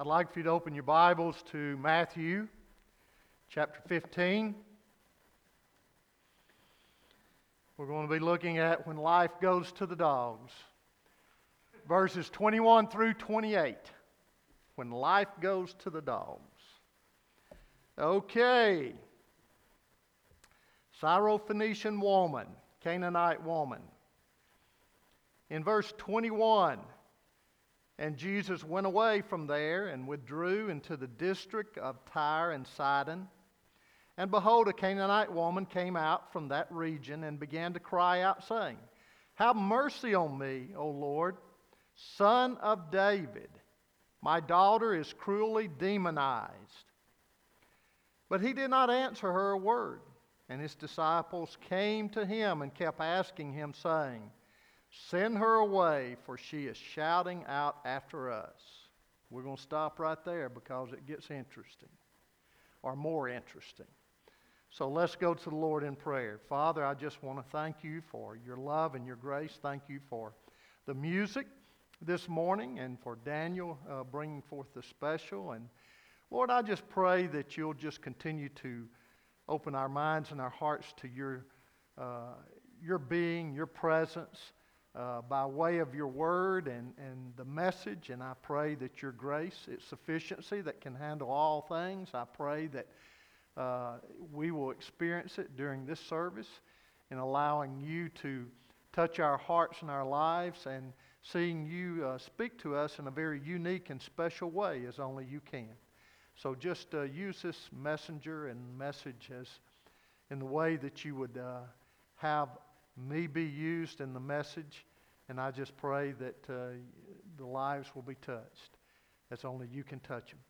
I'd like for you to open your Bibles to Matthew chapter 15. We're going to be looking at when life goes to the dogs. Verses 21 through 28. When life goes to the dogs. Okay. Syrophoenician woman, Canaanite woman. In verse 21, and Jesus went away from there and withdrew into the district of Tyre and Sidon. And behold, a Canaanite woman came out from that region and began to cry out, saying, Have mercy on me, O Lord, son of David. My daughter is cruelly demonized. But he did not answer her a word. And his disciples came to him and kept asking him, saying, Send her away, for she is shouting out after us. We're going to stop right there because it gets interesting, or more interesting. So let's go to the Lord in prayer. Father, I just want to thank you for your love and your grace. Thank you for the music this morning and for Daniel uh, bringing forth the special. And Lord, I just pray that you'll just continue to open our minds and our hearts to your, uh, your being, your presence uh, by way of your word and, and the message. And I pray that your grace, its sufficiency that can handle all things, I pray that uh, we will experience it during this service in allowing you to touch our hearts and our lives and seeing you uh, speak to us in a very unique and special way as only you can. So just uh, use this messenger and message as in the way that you would uh, have me be used in the message. And I just pray that uh, the lives will be touched as only you can touch them.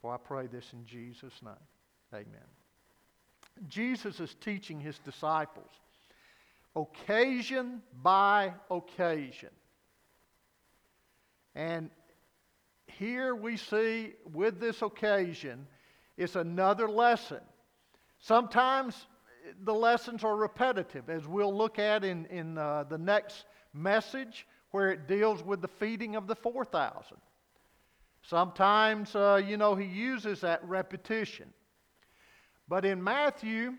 For I pray this in Jesus' name. Amen. Jesus is teaching his disciples occasion by occasion. And here we see with this occasion, it's another lesson. Sometimes the lessons are repetitive, as we'll look at in, in uh, the next message, where it deals with the feeding of the 4,000. Sometimes, uh, you know, he uses that repetition. But in Matthew,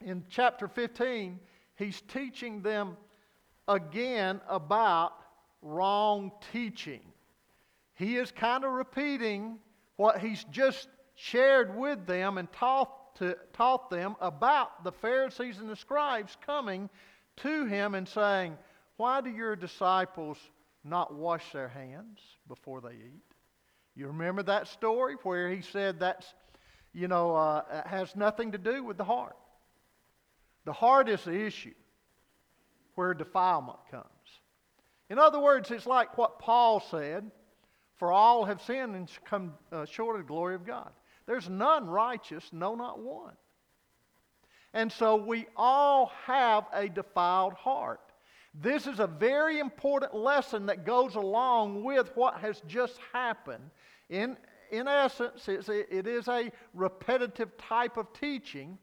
in chapter 15, he's teaching them again about wrong teaching. He is kind of repeating what he's just shared with them and taught to, taught them about the Pharisees and the scribes coming to him and saying, Why do your disciples not wash their hands before they eat? You remember that story where he said that's, you know, uh, has nothing to do with the heart. The heart is the issue where defilement comes. In other words, it's like what Paul said for all have sinned and come uh, short of the glory of God. There's none righteous, no, not one. And so we all have a defiled heart. This is a very important lesson that goes along with what has just happened. In, in essence, it's a, it is a repetitive type of teaching,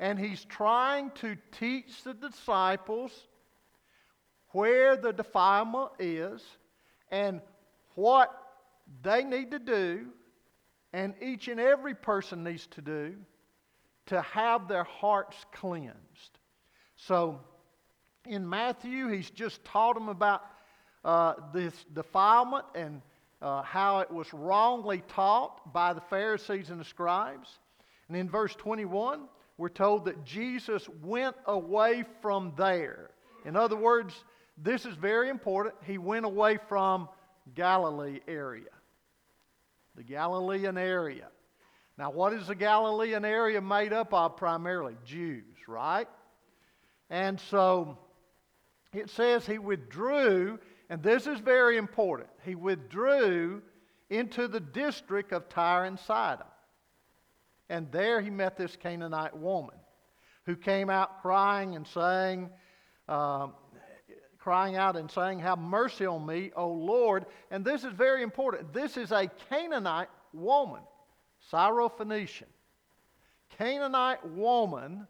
and he's trying to teach the disciples where the defilement is and what they need to do and each and every person needs to do to have their hearts cleansed. So in Matthew, he's just taught them about uh, this defilement and uh, how it was wrongly taught by the Pharisees and the scribes. And in verse 21, we're told that Jesus went away from there. In other words, this is very important. He went away from Galilee area the Galilean area. Now, what is the Galilean area made up of primarily? Jews, right? And so it says he withdrew, and this is very important. He withdrew into the district of Tyre and Sidon. And there he met this Canaanite woman who came out crying and saying, uh, crying out and saying, Have mercy on me, O Lord. And this is very important. This is a Canaanite woman, Syrophoenician. Canaanite woman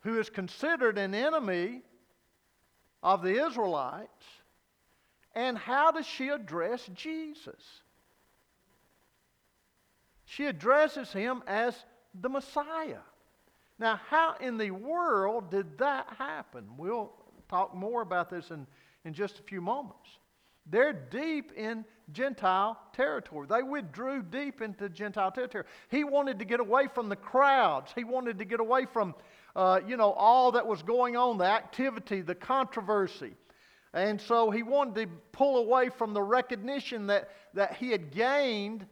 who is considered an enemy of the Israelites And how does she address Jesus? She addresses him as the Messiah. Now, how in the world did that happen? We'll talk more about this in, in just a few moments. They're deep in Gentile territory. They withdrew deep into Gentile territory. He wanted to get away from the crowds. He wanted to get away from, uh, you know, all that was going on, the activity, the controversy. And so he wanted to pull away from the recognition that, that he had gained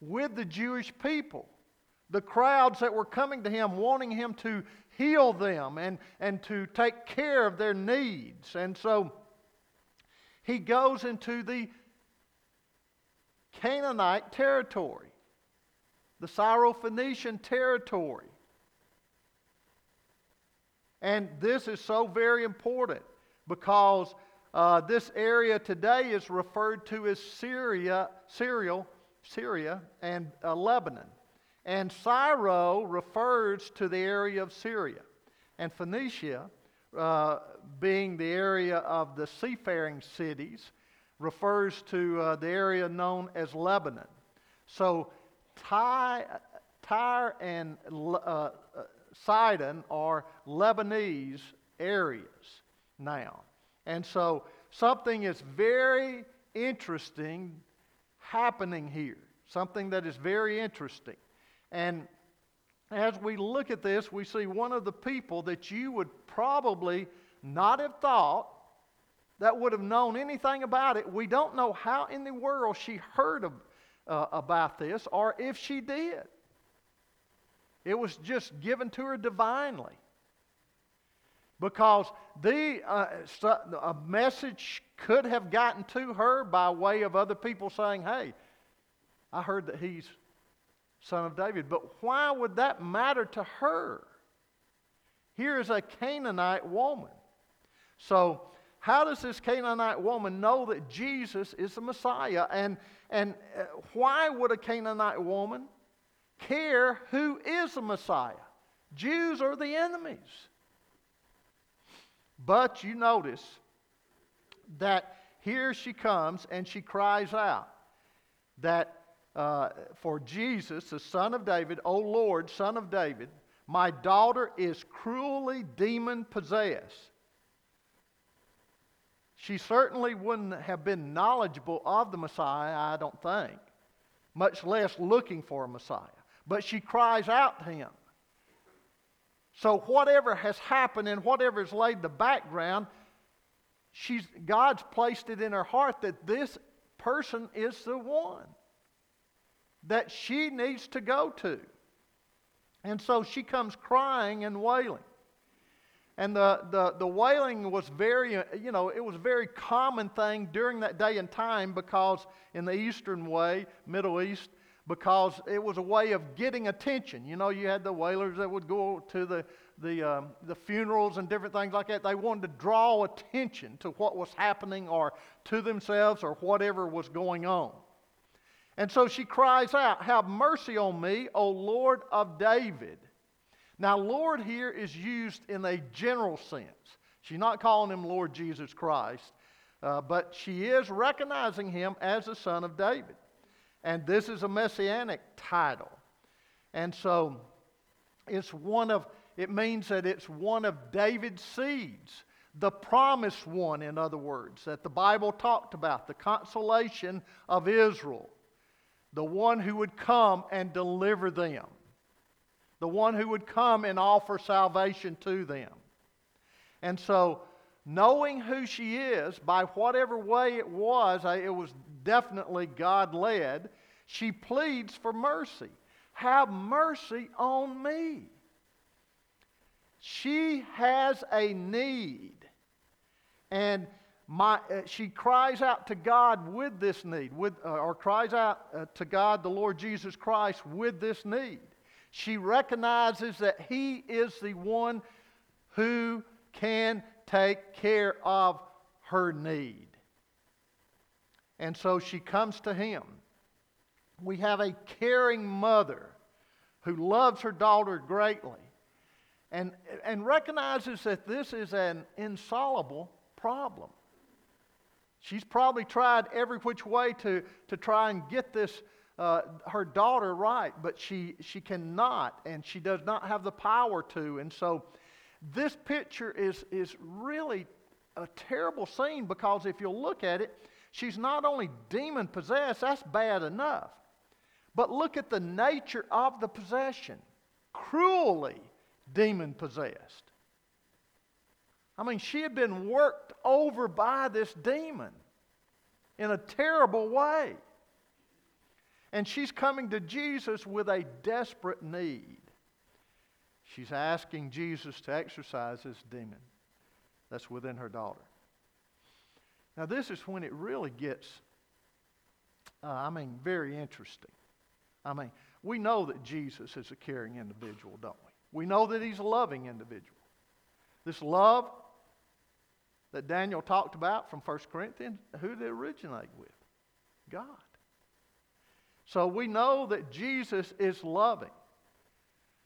with the Jewish people. The crowds that were coming to him, wanting him to heal them and, and to take care of their needs. And so he goes into the Canaanite territory, the Syrophoenician territory. And this is so very important because uh, this area today is referred to as Syria, Syria, Syria and uh, Lebanon. And Syro refers to the area of Syria. And Phoenicia, uh, being the area of the seafaring cities, refers to uh, the area known as Lebanon. So Ty, Tyre and uh, uh, Sidon are Lebanese areas now. And so something is very interesting happening here, something that is very interesting. And as we look at this, we see one of the people that you would probably not have thought that would have known anything about it. We don't know how in the world she heard of, uh, about this or if she did. It was just given to her divinely. Because the, uh, a message could have gotten to her by way of other people saying, Hey, I heard that he's son of David. But why would that matter to her? Here is a Canaanite woman. So, how does this Canaanite woman know that Jesus is the Messiah? And, and uh, why would a Canaanite woman care who is the Messiah? Jews are the enemies? But you notice that here she comes and she cries out that uh, for Jesus, the son of David, O Lord, son of David, my daughter is cruelly demon possessed. She certainly wouldn't have been knowledgeable of the Messiah, I don't think, much less looking for a Messiah. But she cries out to him. So, whatever has happened and whatever has laid the background, she's, God's placed it in her heart that this person is the one that she needs to go to. And so she comes crying and wailing. And the, the, the wailing was very, you know, it was a very common thing during that day and time because in the Eastern way, Middle East, because it was a way of getting attention. You know, you had the wailers that would go to the, the, um, the funerals and different things like that. They wanted to draw attention to what was happening or to themselves or whatever was going on. And so she cries out, Have mercy on me, O Lord of David. Now, Lord here is used in a general sense. She's not calling him Lord Jesus Christ, uh, but she is recognizing him as the son of David. And this is a messianic title. And so it's one of, it means that it's one of David's seeds, the promised one, in other words, that the Bible talked about, the consolation of Israel, the one who would come and deliver them, the one who would come and offer salvation to them. And so, knowing who she is, by whatever way it was, it was definitely God led, she pleads for mercy. Have mercy on me. She has a need. And my, uh, she cries out to God with this need, with, uh, or cries out uh, to God, the Lord Jesus Christ, with this need. She recognizes that He is the one who can take care of her need. And so she comes to Him. We have a caring mother who loves her daughter greatly and, and recognizes that this is an insoluble problem. She's probably tried every which way to, to try and get this, uh, her daughter right, but she, she cannot, and she does not have the power to. And so this picture is, is really a terrible scene because if you'll look at it, she's not only demon possessed, that's bad enough. But look at the nature of the possession cruelly demon possessed. I mean, she had been worked over by this demon in a terrible way. And she's coming to Jesus with a desperate need. She's asking Jesus to exorcise this demon that's within her daughter. Now, this is when it really gets, uh, I mean, very interesting. I mean, we know that Jesus is a caring individual, don't we? We know that he's a loving individual. This love that Daniel talked about from 1 Corinthians, who did it originate with? God. So we know that Jesus is loving.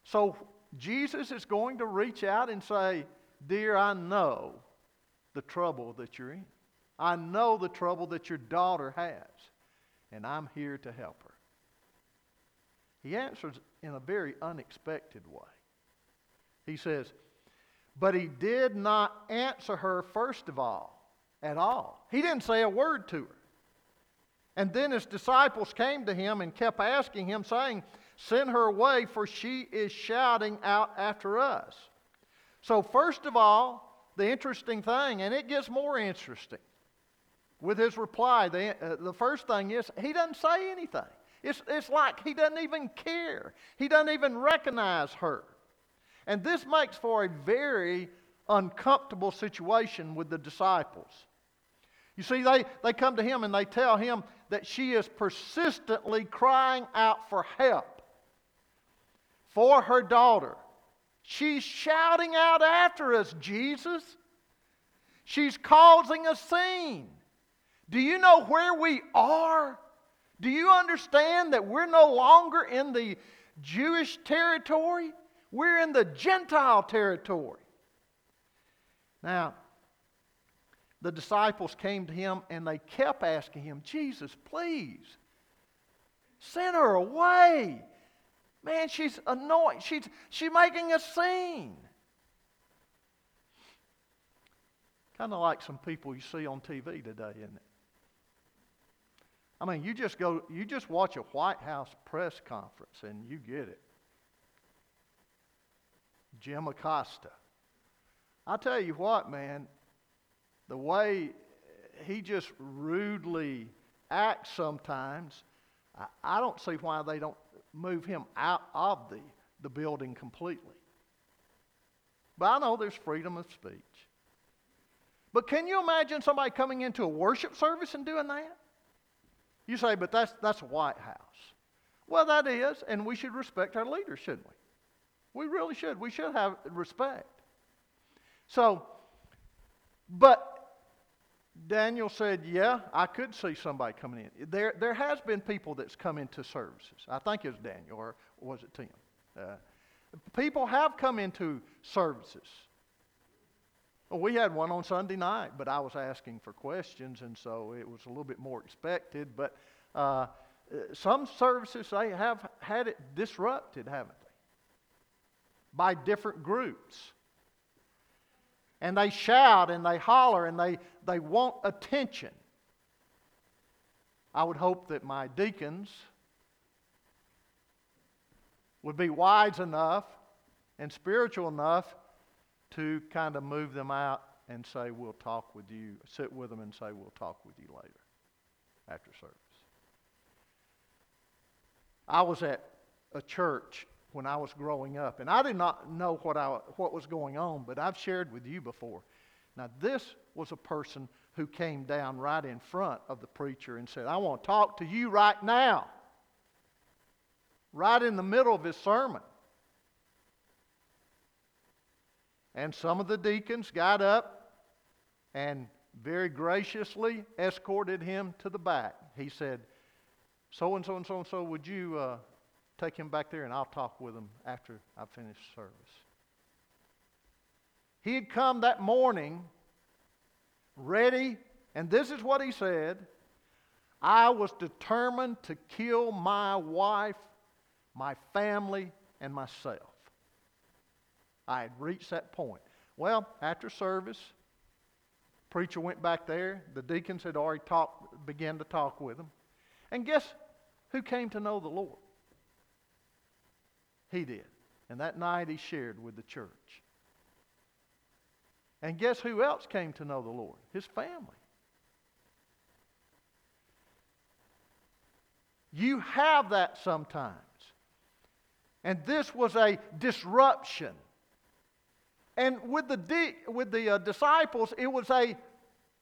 So Jesus is going to reach out and say, Dear, I know the trouble that you're in. I know the trouble that your daughter has, and I'm here to help her. He answers in a very unexpected way. He says, But he did not answer her, first of all, at all. He didn't say a word to her. And then his disciples came to him and kept asking him, saying, Send her away, for she is shouting out after us. So, first of all, the interesting thing, and it gets more interesting with his reply, the, uh, the first thing is he doesn't say anything. It's, it's like he doesn't even care, he doesn't even recognize her. And this makes for a very uncomfortable situation with the disciples. You see, they, they come to him and they tell him that she is persistently crying out for help for her daughter. She's shouting out after us, Jesus. She's causing a scene. Do you know where we are? Do you understand that we're no longer in the Jewish territory? We're in the Gentile territory. Now, the disciples came to him and they kept asking him, Jesus, please, send her away. Man, she's annoying. She's, she's making a scene. Kind of like some people you see on TV today, isn't it? I mean, you just go, you just watch a White House press conference and you get it. Jim Acosta. I tell you what, man, the way he just rudely acts sometimes, I, I don't see why they don't move him out of the, the building completely. But I know there's freedom of speech. But can you imagine somebody coming into a worship service and doing that? You say, but that's, that's a White House. Well, that is, and we should respect our leaders, shouldn't we? We really should. We should have respect. So, but Daniel said, Yeah, I could see somebody coming in. There, there has been people that's come into services. I think it was Daniel, or was it Tim? Uh, people have come into services. We had one on Sunday night, but I was asking for questions, and so it was a little bit more expected. But uh, some services, they have had it disrupted, haven't? By different groups. And they shout and they holler and they, they want attention. I would hope that my deacons would be wise enough and spiritual enough to kind of move them out and say, We'll talk with you, sit with them and say, We'll talk with you later after service. I was at a church when I was growing up. And I did not know what, I, what was going on, but I've shared with you before. Now, this was a person who came down right in front of the preacher and said, I want to talk to you right now. Right in the middle of his sermon. And some of the deacons got up and very graciously escorted him to the back. He said, So and so and so and so, would you uh, Take him back there and I'll talk with him after I finish service. He had come that morning ready And this is what he said I was determined to kill my wife, my family, and myself. I had reached that point. Well, after service, preacher went back there. The deacons had already talked, began to talk with him. And guess who came to know the Lord? He did. And that night he shared with the church. And guess who else came to know the Lord? His family. You have that sometimes. And this was a disruption. And with the, di- with the uh, disciples, it was a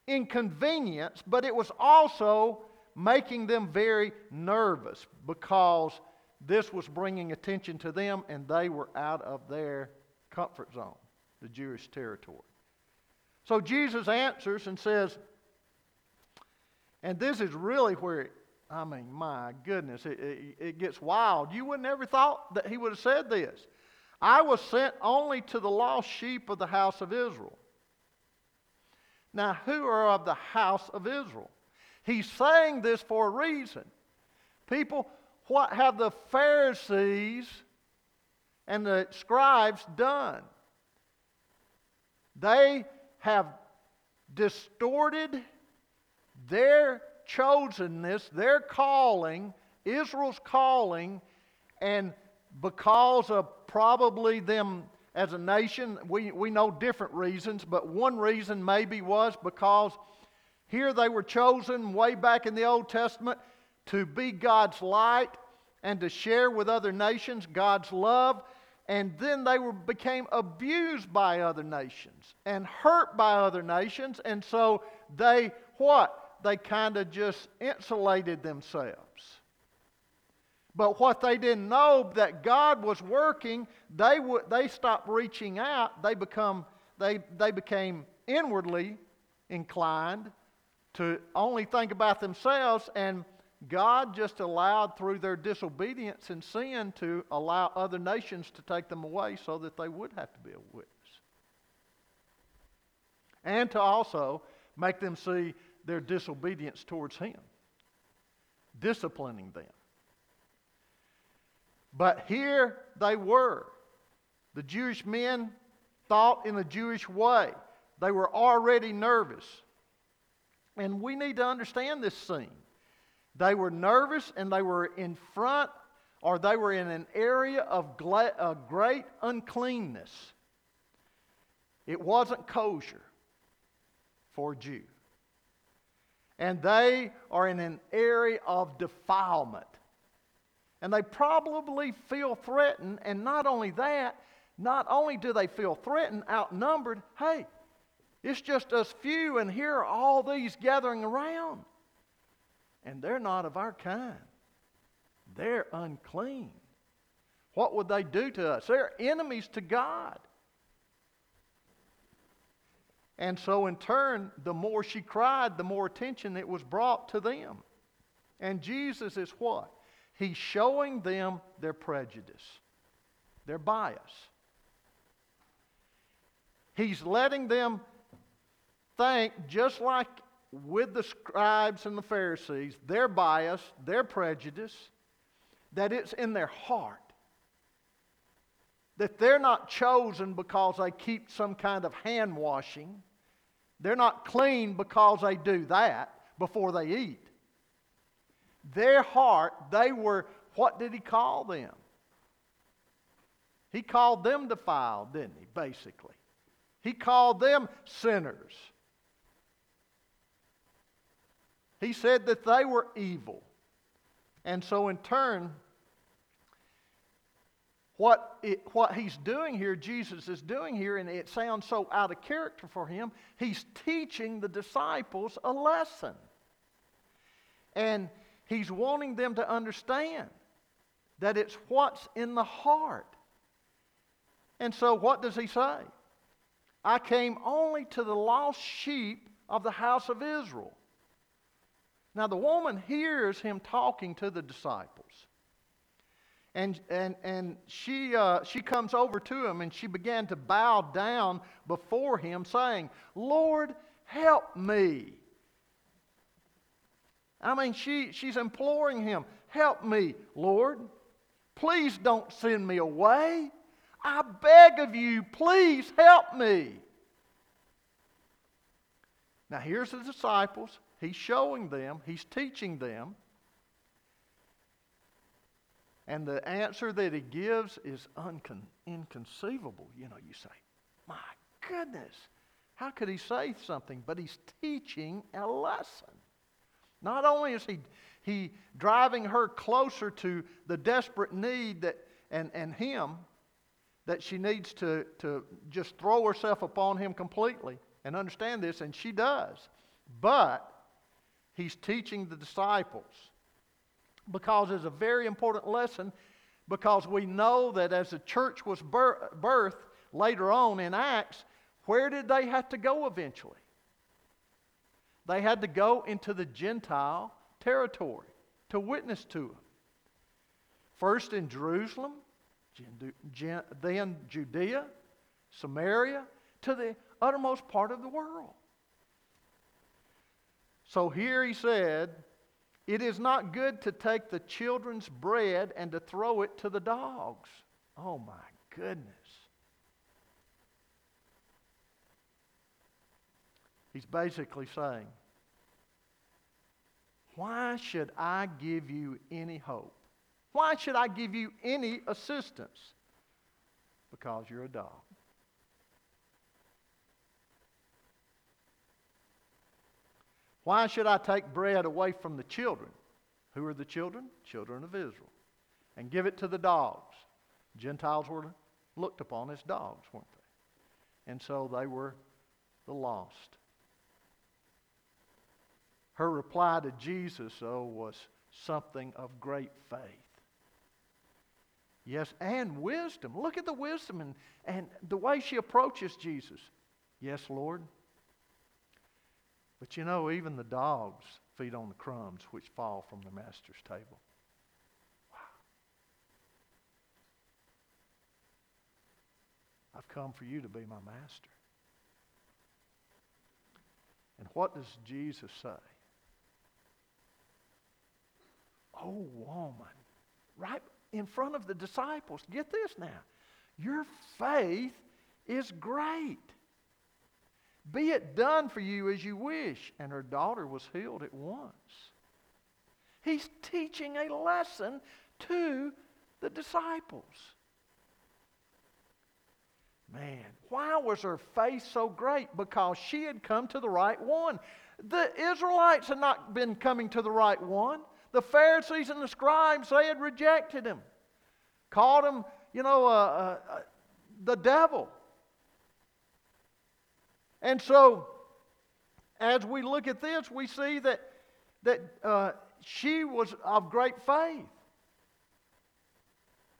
inconvenience, but it was also making them very nervous because this was bringing attention to them and they were out of their comfort zone, the Jewish territory. So Jesus answers and says, and this is really where it, I mean, my goodness, it, it, it gets wild. You wouldn't ever thought that he would have said this. I was sent only to the lost sheep of the house of Israel. Now, who are of the house of Israel? He's saying this for a reason. People, what have the Pharisees and the scribes done? They have distorted their chosenness, their calling, Israel's calling, and because of probably them as a nation, we, we know different reasons, but one reason maybe was because here they were chosen way back in the Old Testament to be God's light and to share with other nations God's love. And then they were, became abused by other nations and hurt by other nations. And so they, what? They kind of just insulated themselves. But what they didn't know that God was working, they, w- they stopped reaching out. They, become, they, they became inwardly inclined to only think about themselves, and God just allowed through their disobedience and sin to allow other nations to take them away so that they would have to be a witness. And to also make them see their disobedience towards Him, disciplining them. But here they were. The Jewish men thought in a Jewish way. They were already nervous. And we need to understand this scene. They were nervous and they were in front or they were in an area of uh, great uncleanness. It wasn't kosher for a Jew. And they are in an area of defilement. And they probably feel threatened. And not only that, not only do they feel threatened, outnumbered, hey, it's just us few, and here are all these gathering around. And they're not of our kind. They're unclean. What would they do to us? They're enemies to God. And so, in turn, the more she cried, the more attention it was brought to them. And Jesus is what? He's showing them their prejudice, their bias. He's letting them think, just like with the scribes and the Pharisees, their bias, their prejudice, that it's in their heart. That they're not chosen because they keep some kind of hand washing. They're not clean because they do that before they eat. Their heart, they were, what did he call them? He called them defiled, didn't he, basically? He called them sinners. He said that they were evil. And so, in turn, what, it, what he's doing here, Jesus is doing here, and it sounds so out of character for him, he's teaching the disciples a lesson. And he's wanting them to understand that it's what's in the heart. And so, what does he say? I came only to the lost sheep of the house of Israel. Now, the woman hears him talking to the disciples. And, and, and she, uh, she comes over to him and she began to bow down before him, saying, Lord, help me. I mean, she, she's imploring him, Help me, Lord. Please don't send me away. I beg of you, please help me. Now, here's the disciples. He's showing them, he's teaching them. And the answer that he gives is uncon- inconceivable. You know, you say, My goodness, how could he say something? But he's teaching a lesson. Not only is he, he driving her closer to the desperate need that, and, and him that she needs to, to just throw herself upon him completely and understand this, and she does. But he's teaching the disciples because it's a very important lesson because we know that as the church was birthed later on in Acts, where did they have to go eventually? They had to go into the Gentile territory to witness to them. First in Jerusalem, then Judea, Samaria, to the uttermost part of the world. So here he said, It is not good to take the children's bread and to throw it to the dogs. Oh my goodness. He's basically saying, Why should I give you any hope? Why should I give you any assistance? Because you're a dog. Why should I take bread away from the children? Who are the children? Children of Israel. And give it to the dogs. Gentiles were looked upon as dogs, weren't they? And so they were the lost. Her reply to Jesus, though, was something of great faith. Yes, and wisdom. Look at the wisdom and, and the way she approaches Jesus. Yes, Lord. But you know, even the dogs feed on the crumbs which fall from the master's table. Wow. I've come for you to be my master. And what does Jesus say? Oh, woman, right in front of the disciples. Get this now. Your faith is great. Be it done for you as you wish. And her daughter was healed at once. He's teaching a lesson to the disciples. Man, why was her faith so great? Because she had come to the right one. The Israelites had not been coming to the right one. The Pharisees and the scribes, they had rejected him, called him, you know, uh, uh, uh, the devil. And so, as we look at this, we see that, that uh, she was of great faith.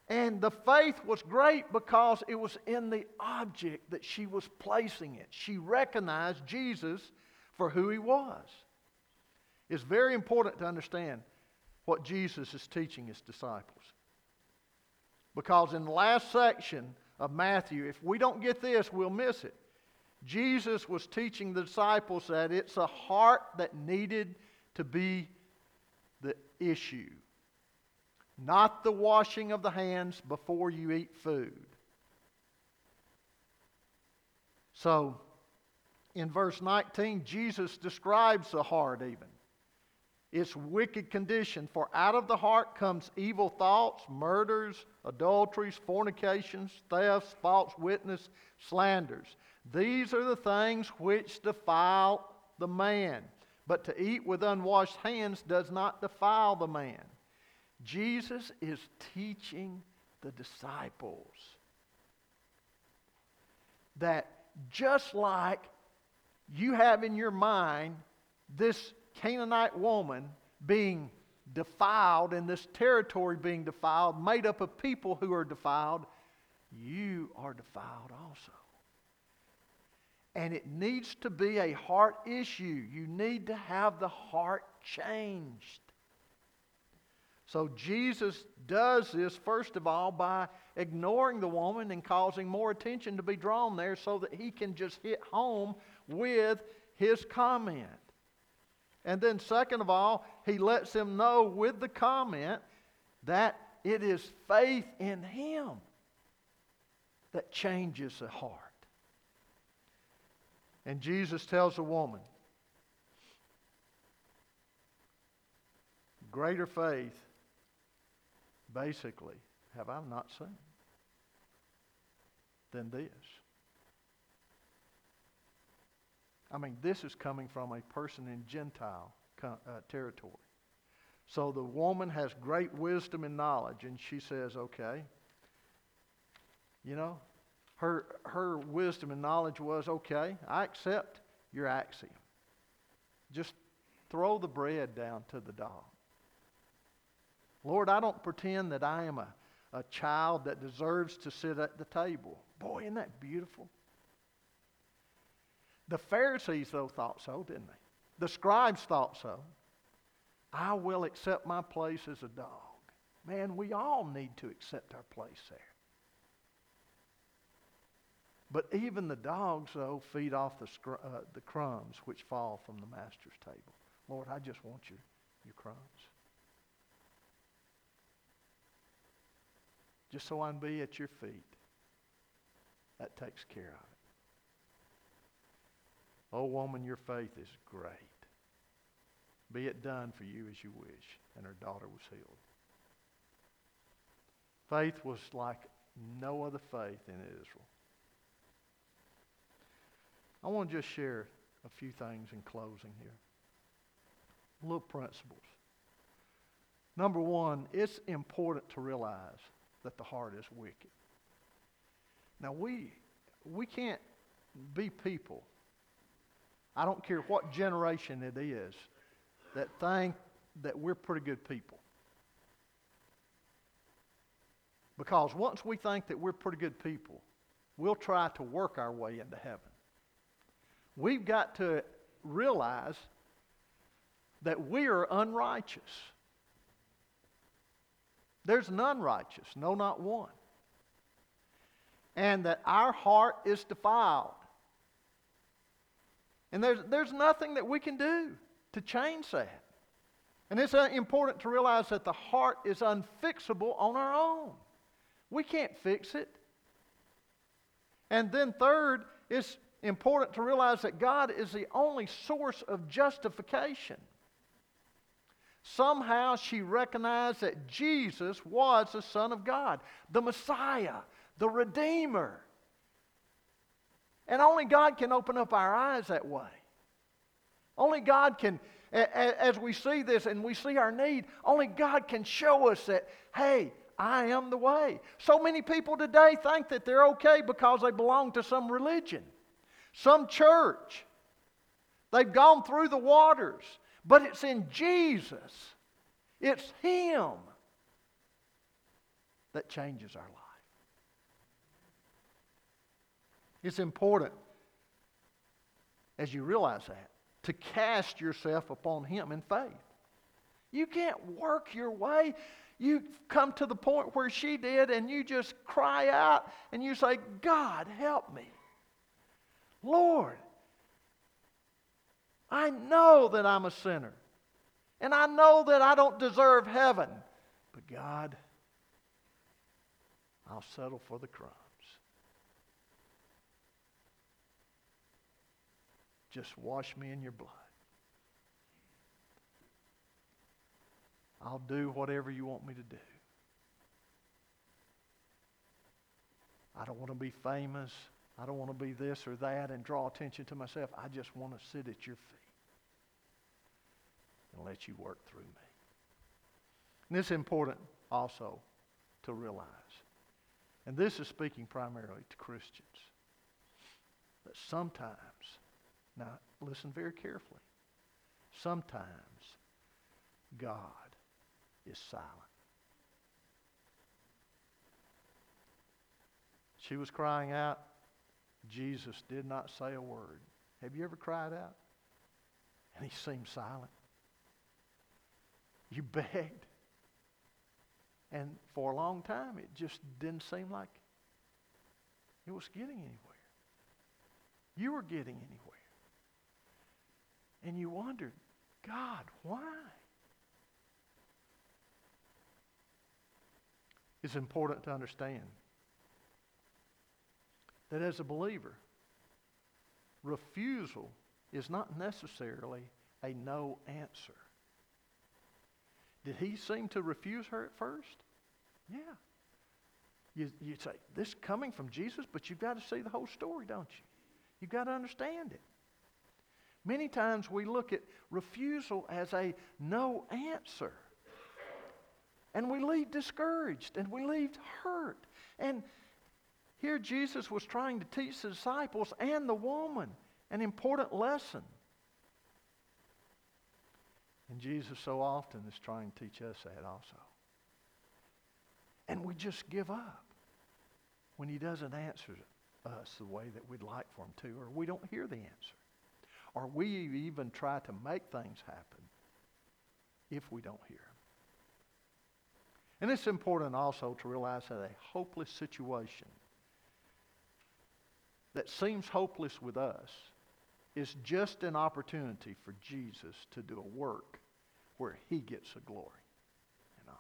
And the faith was great because it was in the object that she was placing it. She recognized Jesus for who he was. It's very important to understand what Jesus is teaching his disciples. Because in the last section of Matthew, if we don't get this, we'll miss it. Jesus was teaching the disciples that it's a heart that needed to be the issue, not the washing of the hands before you eat food. So, in verse 19, Jesus describes the heart even its wicked condition. For out of the heart comes evil thoughts, murders, adulteries, fornications, thefts, false witness, slanders. These are the things which defile the man. But to eat with unwashed hands does not defile the man. Jesus is teaching the disciples that just like you have in your mind this Canaanite woman being defiled and this territory being defiled, made up of people who are defiled, you are defiled also. And it needs to be a heart issue. You need to have the heart changed. So Jesus does this, first of all, by ignoring the woman and causing more attention to be drawn there so that he can just hit home with his comment. And then, second of all, he lets him know with the comment that it is faith in him that changes the heart. And Jesus tells the woman, greater faith, basically, have I not seen than this. I mean, this is coming from a person in Gentile uh, territory. So the woman has great wisdom and knowledge, and she says, okay, you know, her, her wisdom and knowledge was, okay, I accept your axiom. Just throw the bread down to the dog. Lord, I don't pretend that I am a, a child that deserves to sit at the table. Boy, isn't that beautiful? The Pharisees, though, thought so, didn't they? The scribes thought so. I will accept my place as a dog. Man, we all need to accept our place there. But even the dogs, though, feed off the, scr- uh, the crumbs which fall from the master's table. Lord, I just want your, your crumbs. Just so I can be at your feet. That takes care of it. Oh, woman, your faith is great. Be it done for you as you wish. And her daughter was healed. Faith was like no other faith in Israel. I want to just share a few things in closing here. Little principles. Number one, it's important to realize that the heart is wicked. Now, we, we can't be people, I don't care what generation it is, that think that we're pretty good people. Because once we think that we're pretty good people, we'll try to work our way into heaven. We've got to realize that we are unrighteous. There's none righteous, no, not one. And that our heart is defiled. And there's, there's nothing that we can do to change that. And it's uh, important to realize that the heart is unfixable on our own. We can't fix it. And then, third, it's important to realize that God is the only source of justification. Somehow she recognized that Jesus was the Son of God, the Messiah, the Redeemer. And only God can open up our eyes that way. Only God can, as we see this and we see our need, only God can show us that, hey, I am the way. So many people today think that they're okay because they belong to some religion some church. They've gone through the waters, but it's in Jesus. It's Him that changes our life. It's important, as you realize that, to cast yourself upon Him in faith. You can't work your way. You come to the point where she did, and you just cry out and you say, God, help me. Lord, I know that I'm a sinner. And I know that I don't deserve heaven. But God, I'll settle for the crumbs. Just wash me in your blood. I'll do whatever you want me to do. I don't want to be famous. I don't want to be this or that and draw attention to myself. I just want to sit at your feet and let you work through me. And is important also to realize. And this is speaking primarily to Christians. That sometimes, now listen very carefully, sometimes God is silent. She was crying out, Jesus did not say a word. Have you ever cried out? And he seemed silent. You begged. And for a long time, it just didn't seem like it was getting anywhere. You were getting anywhere. And you wondered, God, why? It's important to understand that as a believer, refusal is not necessarily a no answer. Did he seem to refuse her at first? Yeah. You, you'd say, this coming from Jesus, but you've got to see the whole story, don't you? You've got to understand it. Many times we look at refusal as a no answer. And we leave discouraged and we leave hurt. And here Jesus was trying to teach the disciples and the woman an important lesson. And Jesus so often is trying to teach us that also. And we just give up when he doesn't answer us the way that we'd like for him to, or we don't hear the answer. Or we even try to make things happen if we don't hear him. And it's important also to realize that a hopeless situation that seems hopeless with us is just an opportunity for Jesus to do a work where he gets the glory and honor.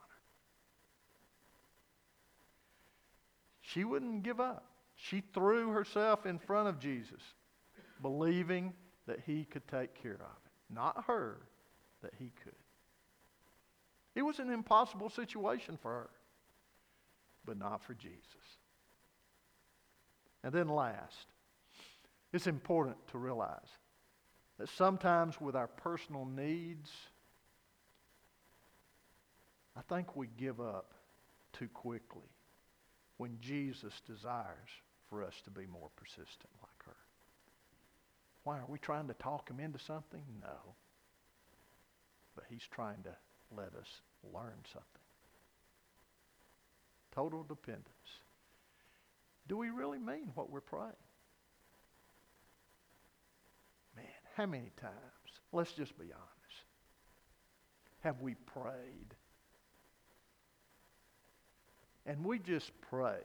She wouldn't give up. She threw herself in front of Jesus, believing that he could take care of it. Not her, that he could. It was an impossible situation for her, but not for Jesus. And then last, it's important to realize that sometimes with our personal needs, I think we give up too quickly when Jesus desires for us to be more persistent like her. Why? Are we trying to talk him into something? No. But he's trying to let us learn something. Total dependence. Do we really mean what we're praying? Man, how many times, let's just be honest, have we prayed? And we just prayed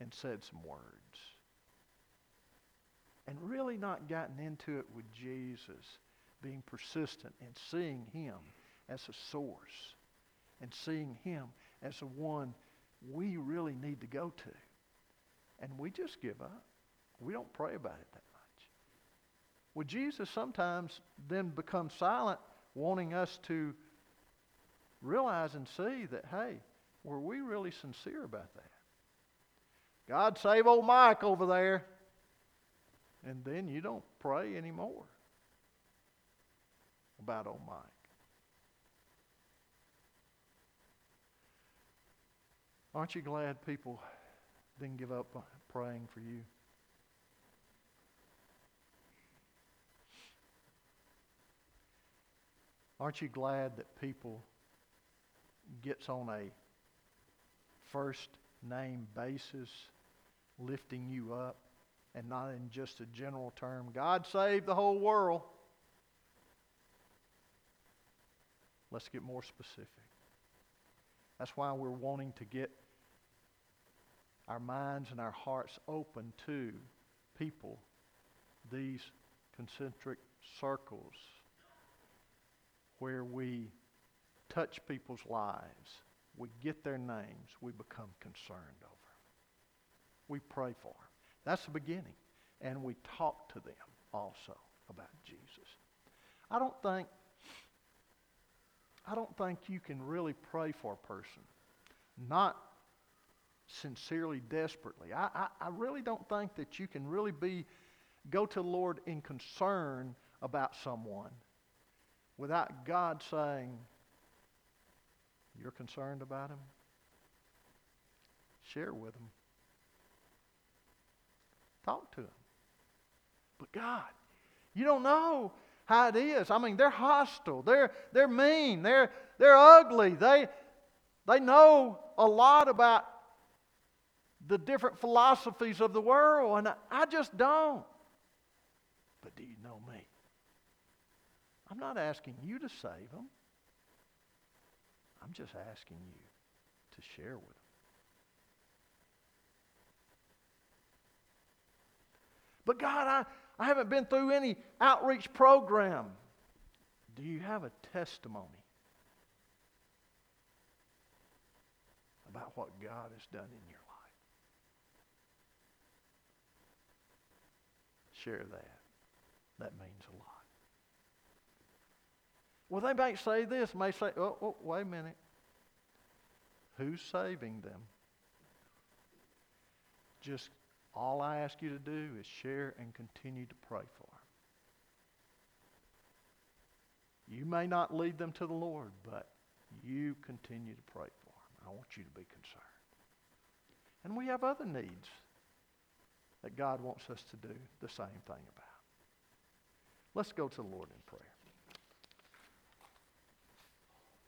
and said some words. And really not gotten into it with Jesus, being persistent and seeing him as a source and seeing him as the one we really need to go to. And we just give up. We don't pray about it that much. Well, Jesus sometimes then becomes silent, wanting us to realize and see that, hey, were we really sincere about that? God save old Mike over there. And then you don't pray anymore about old Mike. Aren't you glad people didn't give up praying for you? Aren't you glad that people gets on a first name basis lifting you up and not in just a general term God save the whole world. Let's get more specific. That's why we're wanting to get our minds and our hearts open to people, these concentric circles where we touch people's lives, we get their names, we become concerned over. We pray for them. That's the beginning. And we talk to them also about Jesus. I don't think I don't think you can really pray for a person not sincerely, desperately. I, I, I really don't think that you can really be, go to the Lord in concern about someone without God saying, You're concerned about him? Share with him. Talk to him. But God, you don't know how it is. I mean, they're hostile. They're, they're mean. They're, they're ugly. They, they know a lot about the different philosophies of the world, and I just don't. But do you know me? I'm not asking you to save them. I'm just asking you to share with them. But God, I, I haven't been through any outreach program. Do you have a testimony about what God has done in your life? Share that. That means a lot. Well, they might say this, may say, oh, oh, wait a minute. Who's saving them? Just all I ask you to do is share and continue to pray for them. You may not lead them to the Lord, but you continue to pray for them. I want you to be concerned. And we have other needs that God wants us to do the same thing about. Let's go to the Lord in prayer.